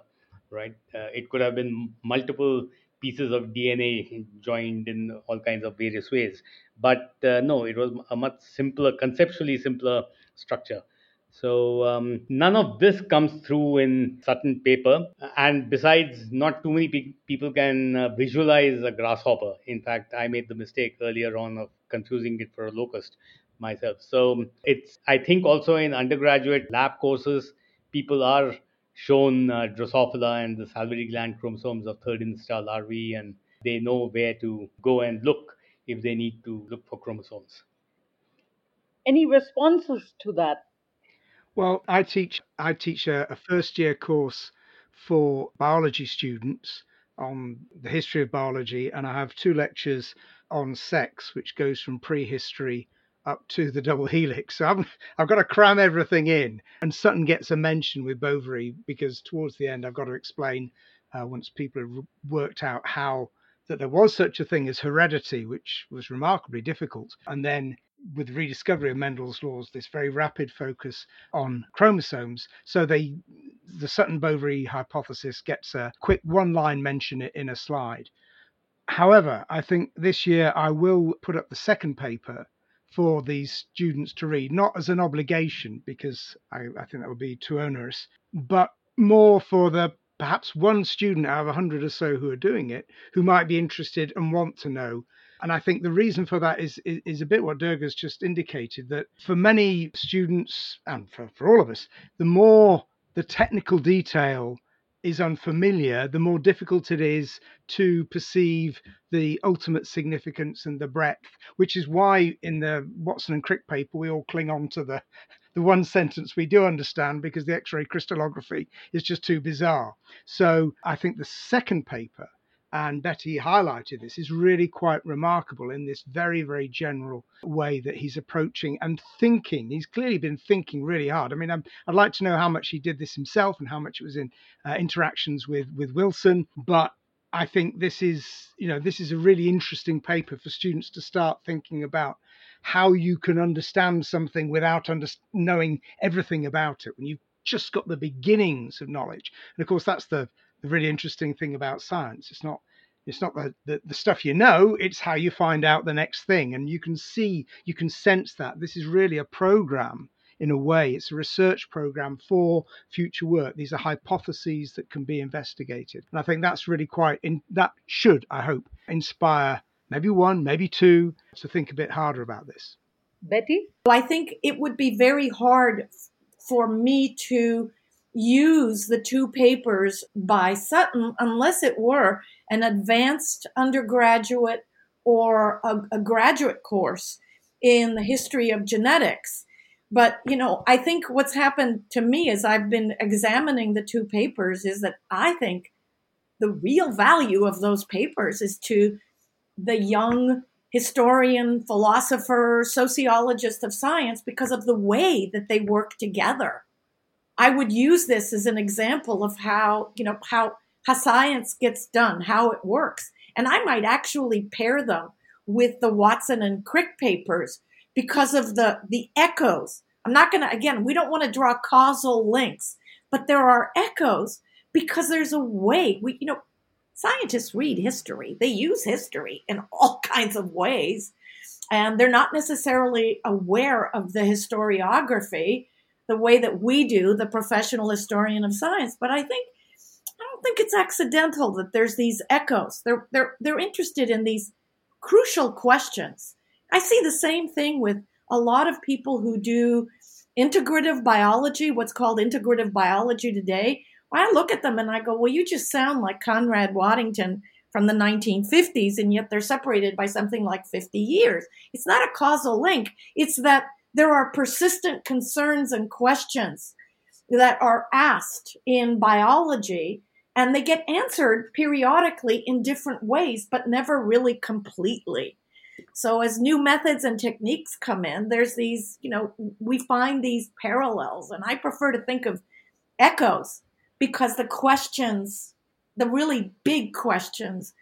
right? Uh, it could have been multiple pieces of DNA joined in all kinds of various ways. But uh, no, it was a much simpler, conceptually simpler structure. So um, none of this comes through in Sutton paper. And besides, not too many pe- people can uh, visualize a grasshopper. In fact, I made the mistake earlier on of confusing it for a locust myself. So it's I think also in undergraduate lab courses, people are shown uh, Drosophila and the salivary gland chromosomes of third instar larvae, and they know where to go and look if they need to look for chromosomes. Any responses to that? Well, I teach I teach a, a first year course for biology students on the history of biology, and I have two lectures on sex, which goes from prehistory up to the double helix. So I've, I've got to cram everything in. And Sutton gets a mention with Boveri because towards the end, I've got to explain uh, once people have worked out how that there was such a thing as heredity, which was remarkably difficult. And then with the rediscovery of Mendel's laws, this very rapid focus on chromosomes. So they, the Sutton-Boveri hypothesis gets a quick one-line mention in a slide. However, I think this year I will put up the second paper for these students to read, not as an obligation, because I, I think that would be too onerous, but more for the perhaps one student out of a hundred or so who are doing it who might be interested and want to know. And I think the reason for that is, is, is a bit what Durga's just indicated that for many students and for, for all of us, the more the technical detail is unfamiliar, the more difficult it is to perceive the ultimate significance and the breadth, which is why in the Watson and Crick paper we all cling on to the, the one sentence we do understand because the X ray crystallography is just too bizarre. So I think the second paper and Betty highlighted this, is really quite remarkable in this very, very general way that he's approaching and thinking. He's clearly been thinking really hard. I mean, i would like to know how much he did this himself and how much it was in uh, interactions with with Wilson, but I think this is, you know, this is a really interesting paper for students to start thinking about how you can understand something without under- knowing everything about it when you've just got the beginnings of knowledge. And of course, that's the the really interesting thing about science. It's not It's not the, the, the stuff you know, it's how you find out the next thing. And you can see, you can sense that this is really a program in a way. It's a research program for future work. These are hypotheses that can be investigated. And I think that's really quite, in, that should, I hope, inspire maybe one, maybe two to think a bit harder about this. Betty? I think it would be very hard for me to use the two papers by Sutton unless it were an advanced undergraduate or a, a, graduate course in the history of genetics. But, you know, I think what's happened to me as I've been examining the two papers is that I think the real value of those papers is to the young historian, philosopher, sociologist of science because of the way that they work together. I would use this as an example of how, you know, how, how science gets done, how it works. And I might actually pair them with the Watson and Crick papers because of the, the echoes. I'm not going to, again, we don't want to draw causal links, but there are echoes because there's a way we, you know, scientists read history. They use history in all kinds of ways. And they're not necessarily aware of the historiography the way that we do, the professional historian of science. But I think I don't think it's accidental that there's these echoes. They're they're they're interested in these crucial questions. I see the same thing with a lot of people who do integrative biology, what's called integrative biology today. I look at them and I go, well, you just sound like Conrad Waddington from the 1950s, and yet they're separated by something like 50 years. It's not a causal link. It's that there are persistent concerns and questions that are asked in biology and they get answered periodically in different ways, but never really completely. So as new methods and techniques come in, there's these, you know, we find these parallels. And I prefer to think of echoes because the questions, the really big questions,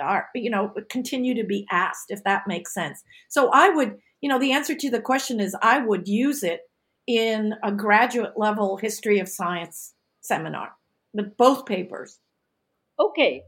are, you know, continue to be asked, if that makes sense. So I would you know, the answer to the question is I would use it in a graduate level history of science seminar, with both papers. Okay,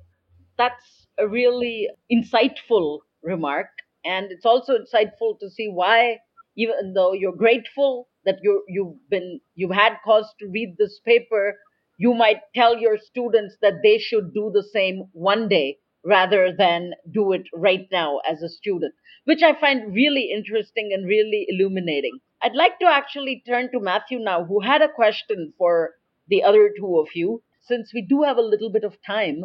that's a really insightful remark. And it's also insightful to see why, even though you're grateful that you you've been you've had cause to read this paper, you might tell your students that they should do the same one day rather than do it right now as a student, which I find really interesting and really illuminating. I'd like to actually turn to Matthew now, who had a question for the other two of you, since we do have a little bit of time.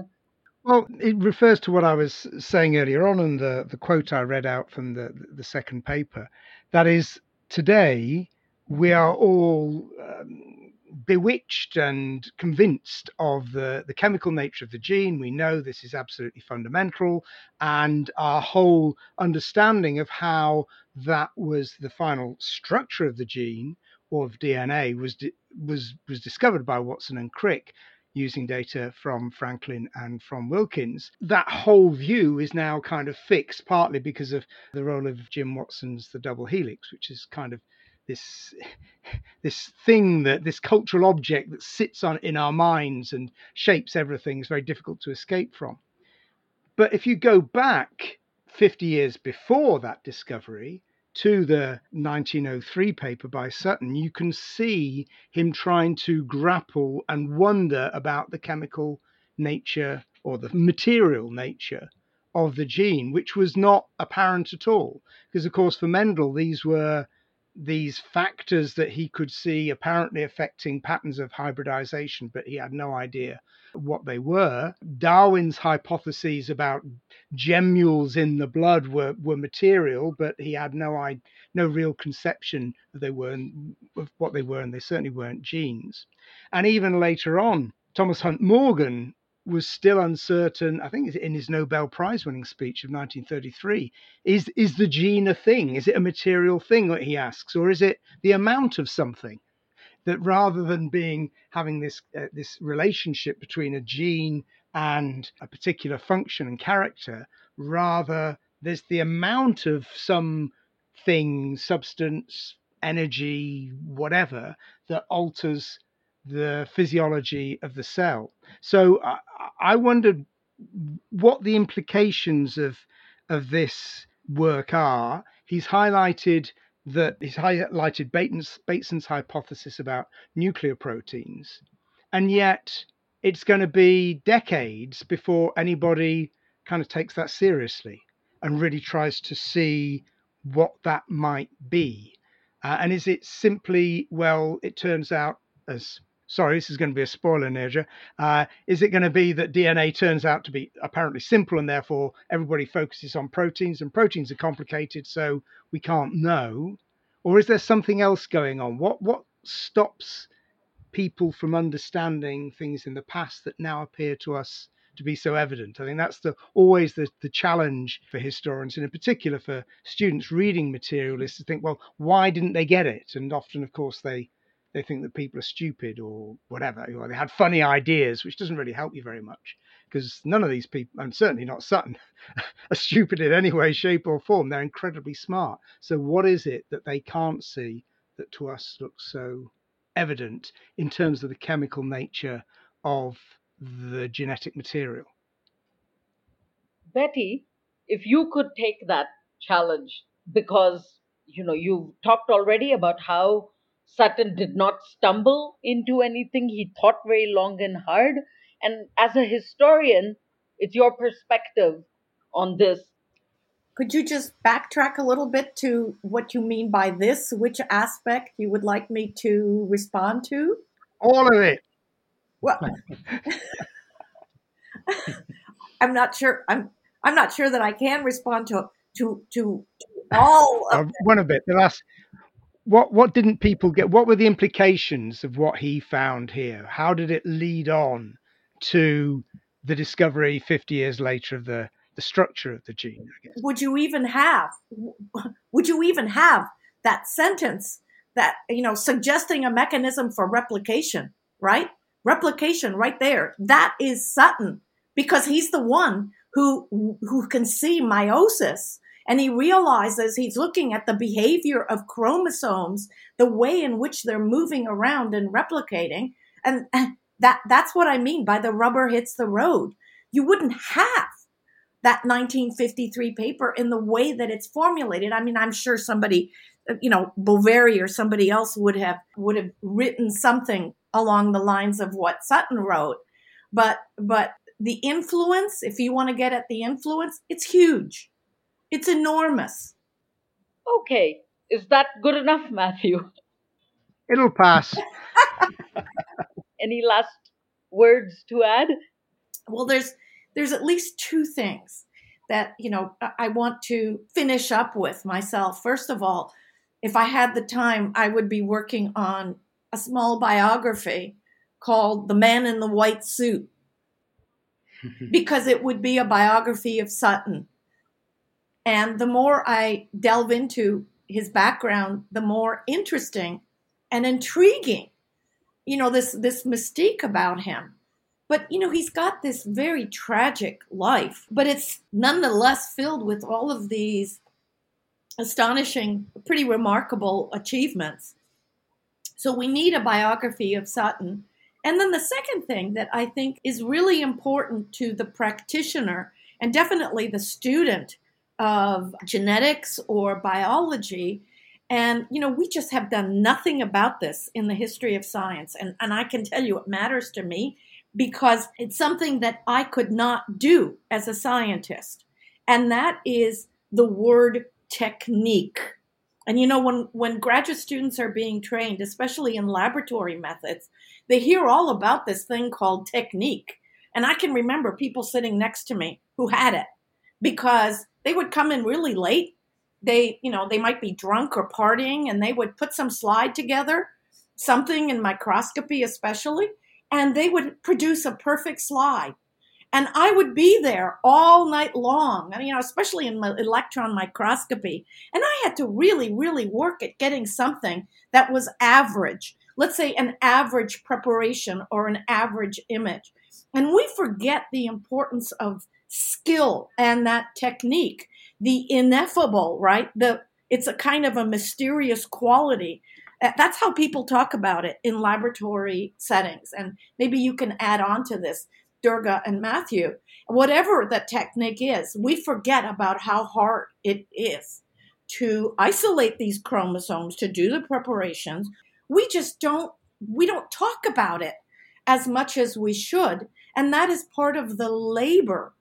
Well, it refers to what I was saying earlier on and the, the quote I read out from the, the second paper. That is, today we are all um, bewitched and convinced of the, the chemical nature of the gene. We know this is absolutely fundamental, and our whole understanding of how that was the final structure of the gene or of DNA was was was discovered by Watson and Crick using data from Franklin and from Wilkins. That whole view is now kind of fixed, partly because of the role of Jim Watson's The Double Helix, which is kind of this this thing that this cultural object that sits on in our minds and shapes everything is very difficult to escape from. But if you go back 50 years before that discovery to the 1903 paper by Sutton, you can see him trying to grapple and wonder about the chemical nature or the material nature of the gene, which was not apparent at all. Because, of course, for Mendel, these were these factors that he could see apparently affecting patterns of hybridization, but he had no idea what they were. Darwin's hypotheses about gemmules in the blood were, were material, but he had no no real conception of they were of what they were, and they certainly weren't genes. And even later on, Thomas Hunt Morgan was still uncertain. I think in his Nobel Prize winning speech of 1933, is is the gene a thing? Is it a material thing that he asks, or is it the amount of something? That rather than being having this uh, this relationship between a gene and a particular function and character, rather there's the amount of some thing, substance, energy, whatever that alters the physiology of the cell. So I, I wondered what the implications of of this work are. He's highlighted that he's highlighted Bateson's, Bateson's hypothesis about nuclear proteins, and yet it's going to be decades before anybody kind of takes that seriously and really tries to see what that might be. Uh, and is it simply, well, it turns out as sorry, this is going to be a spoiler, Neeraja. Uh, is it going to be that DNA turns out to be apparently simple and therefore everybody focuses on proteins and proteins are complicated, so we can't know? Or is there something else going on? What what stops people from understanding things in the past that now appear to us to be so evident. I think that's the always the, the challenge for historians, and in particular for students reading material, is to think, well, why didn't they get it? And often, of course, they they think that people are stupid or whatever, or they had funny ideas, which doesn't really help you very much because none of these people, and certainly not Sutton, are stupid in any way, shape, or form. They're incredibly smart. So, what is it that they can't see that to us looks so evident in terms of the chemical nature of the genetic material? Betty, if you could take that challenge, because you know you've talked already about how Sutton did not stumble into anything. He thought very long and hard. And as a historian, it's your perspective on this. Could you just backtrack a little bit to what you mean by this? Which aspect you would like me to respond to? All of it. Well, I'm not sure. I'm I'm not sure that I can respond to to to all of uh, one of it. The last what what didn't people get? What were the implications of what he found here? How did it lead on to the discovery 50 years later of the the structure of the gene? Would you even have? Would you even have that sentence that you know suggesting a mechanism for replication? Right, replication right there. That is Sutton because he's the one who who can see meiosis and he realizes he's looking at the behavior of chromosomes, the way in which they're moving around and replicating. And that, that's what I mean by the rubber hits the road. You wouldn't have that 1953 paper in the way that it's formulated. I mean, I'm sure somebody, you know, Boveri or somebody else would have would have written something along the lines of what Sutton wrote. But but the influence, if you want to get at the influence, it's huge. It's enormous. Okay. Is that good enough, Matthew? It'll pass. Any last words to add? Well, there's there's at least two things that, you know, I want to finish up with myself. First of all, if I had the time, I would be working on a small biography called The Man in the White Suit because it would be a biography of Sutton and the more I delve into his background, the more interesting and intriguing, you know, this, this mystique about him. But, you know, he's got this very tragic life, but it's nonetheless filled with all of these astonishing, pretty remarkable achievements. So we need a biography of Sutton. And then the second thing that I think is really important to the practitioner and definitely the student of genetics or biology. And, you know, we just have done nothing about this in the history of science. And, and I can tell you it matters to me because it's something that I could not do as a scientist. And that is the word technique. And you know, when, when graduate students are being trained, especially in laboratory methods, they hear all about this thing called technique. And I can remember people sitting next to me who had it because they would come in really late. They, you know, they might be drunk or partying and they would put some slide together, something in microscopy especially, and they would produce a perfect slide. And I would be there all night long, I mean, you know, especially in electron microscopy. And I had to really, really work at getting something that was average. Let's say an average preparation or an average image. And we forget the importance of skill and that technique, the ineffable, right? The it's a kind of a mysterious quality. That's how people talk about it in laboratory settings. And maybe you can add on to this. Durga and Matthew. Whatever the technique is, we forget about how hard it is to isolate these chromosomes, to do the preparations. We just don't we don't talk about it as much as we should. And that is part of the labor.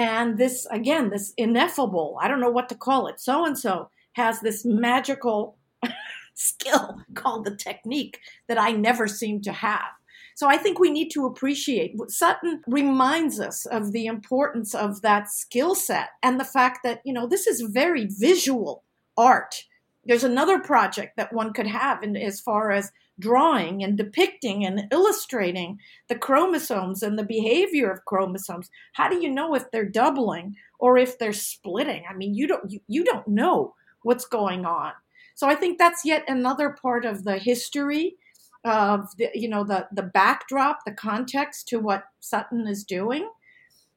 And this, again, this ineffable, I don't know what to call it, so and so has this magical skill called the technique that I never seem to have. So I think we need to appreciate Sutton reminds us of the importance of that skill set and the fact that, you know, this is very visual art. There's another project that one could have in, as far as drawing and depicting and illustrating the chromosomes and the behavior of chromosomes. How do you know if they're doubling or if they're splitting? I mean, you don't you, you don't know what's going on. So I think that's yet another part of the history of the you know the the backdrop, the context to what Sutton is doing.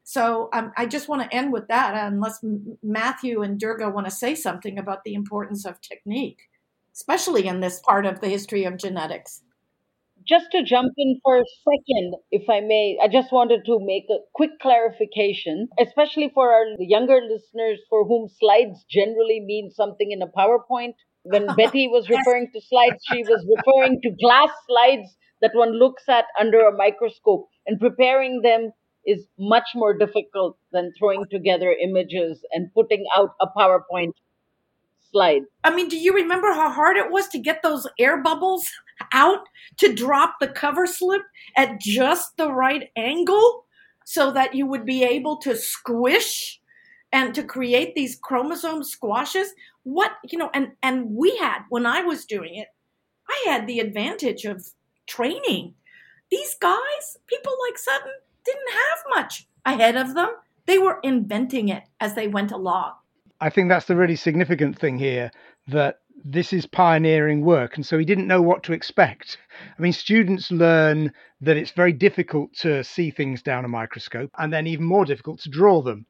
So um, I just want to end with that, unless Matthew and Durga want to say something about the importance of technique, especially in this part of the history of genetics. Just to jump in for a second, if I may, I just wanted to make a quick clarification, especially for our younger listeners for whom slides generally mean something in a PowerPoint. When Betty was referring to slides, she was referring to glass slides that one looks at under a microscope and preparing them is much more difficult than throwing together images and putting out a PowerPoint slide. I mean, do you remember how hard it was to get those air bubbles out to drop the cover slip at just the right angle so that you would be able to squish and to create these chromosome squashes? What, you know, and and we had when I was doing it, I had the advantage of training. These guys, people like Sutton, didn't have much ahead of them. They were inventing it as they went along. I think that's the really significant thing here that this is pioneering work. And so he didn't know what to expect. I mean, students learn that it's very difficult to see things down a microscope and then even more difficult to draw them.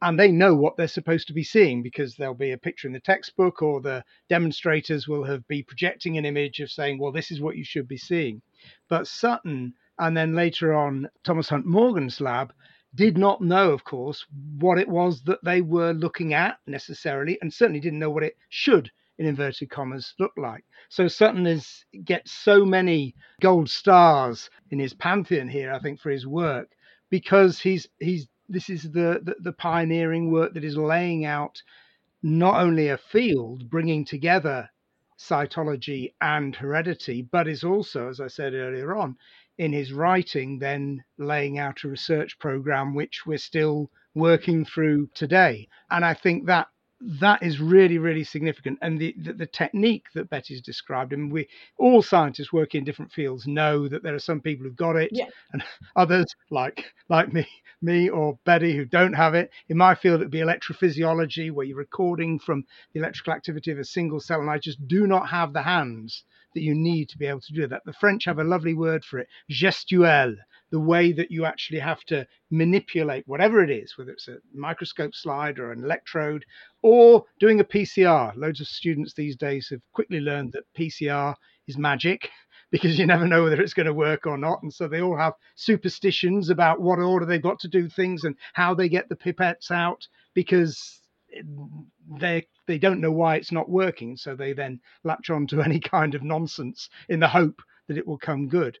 And they know what they're supposed to be seeing because there'll be a picture in the textbook or the demonstrators will have be projecting an image of saying, well, this is what you should be seeing. But Sutton and then later on Thomas Hunt Morgan's lab did not know, of course, what it was that they were looking at necessarily, and certainly didn't know what it should, in inverted commas, look like. So Sutton is gets so many gold stars in his pantheon here, I think, for his work, because he's he's this is the, the, the pioneering work that is laying out not only a field, bringing together cytology and heredity, but is also, as I said earlier on, in his writing then laying out a research program which we're still working through today. And I think that that is really really significant and the, the, the technique that betty's described and we all scientists working in different fields know that there are some people who've got it yeah. and others like like me me or betty who don't have it in my field it'd be electrophysiology where you're recording from the electrical activity of a single cell and i just do not have the hands that you need to be able to do that. The French have a lovely word for it, gestuelle, the way that you actually have to manipulate whatever it is, whether it's a microscope slide or an electrode or doing a PCR. Loads of students these days have quickly learned that PCR is magic because you never know whether it's going to work or not. And so they all have superstitions about what order they've got to do things and how they get the pipettes out because they they don't know why it's not working, so they then latch on to any kind of nonsense in the hope that it will come good.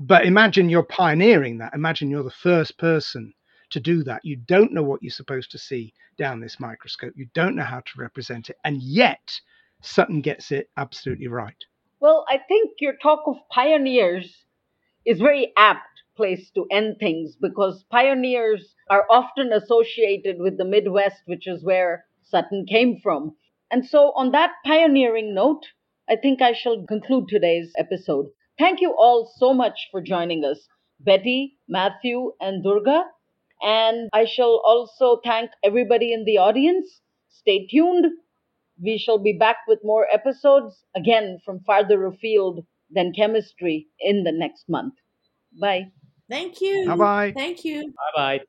But imagine you're pioneering that. Imagine you're the first person to do that. You don't know what you're supposed to see down this microscope. You don't know how to represent it, and yet Sutton gets it absolutely right. Well, I think your talk of pioneers is very apt place to end things because pioneers are often associated with the Midwest, which is where Sutton came from. And so, on that pioneering note, I think I shall conclude today's episode. Thank you all so much for joining us, Betty, Matthew, and Durga. And I shall also thank everybody in the audience. Stay tuned. We shall be back with more episodes, again from farther afield than chemistry, in the next month. Bye. Thank you. Bye bye. Thank you. Bye bye.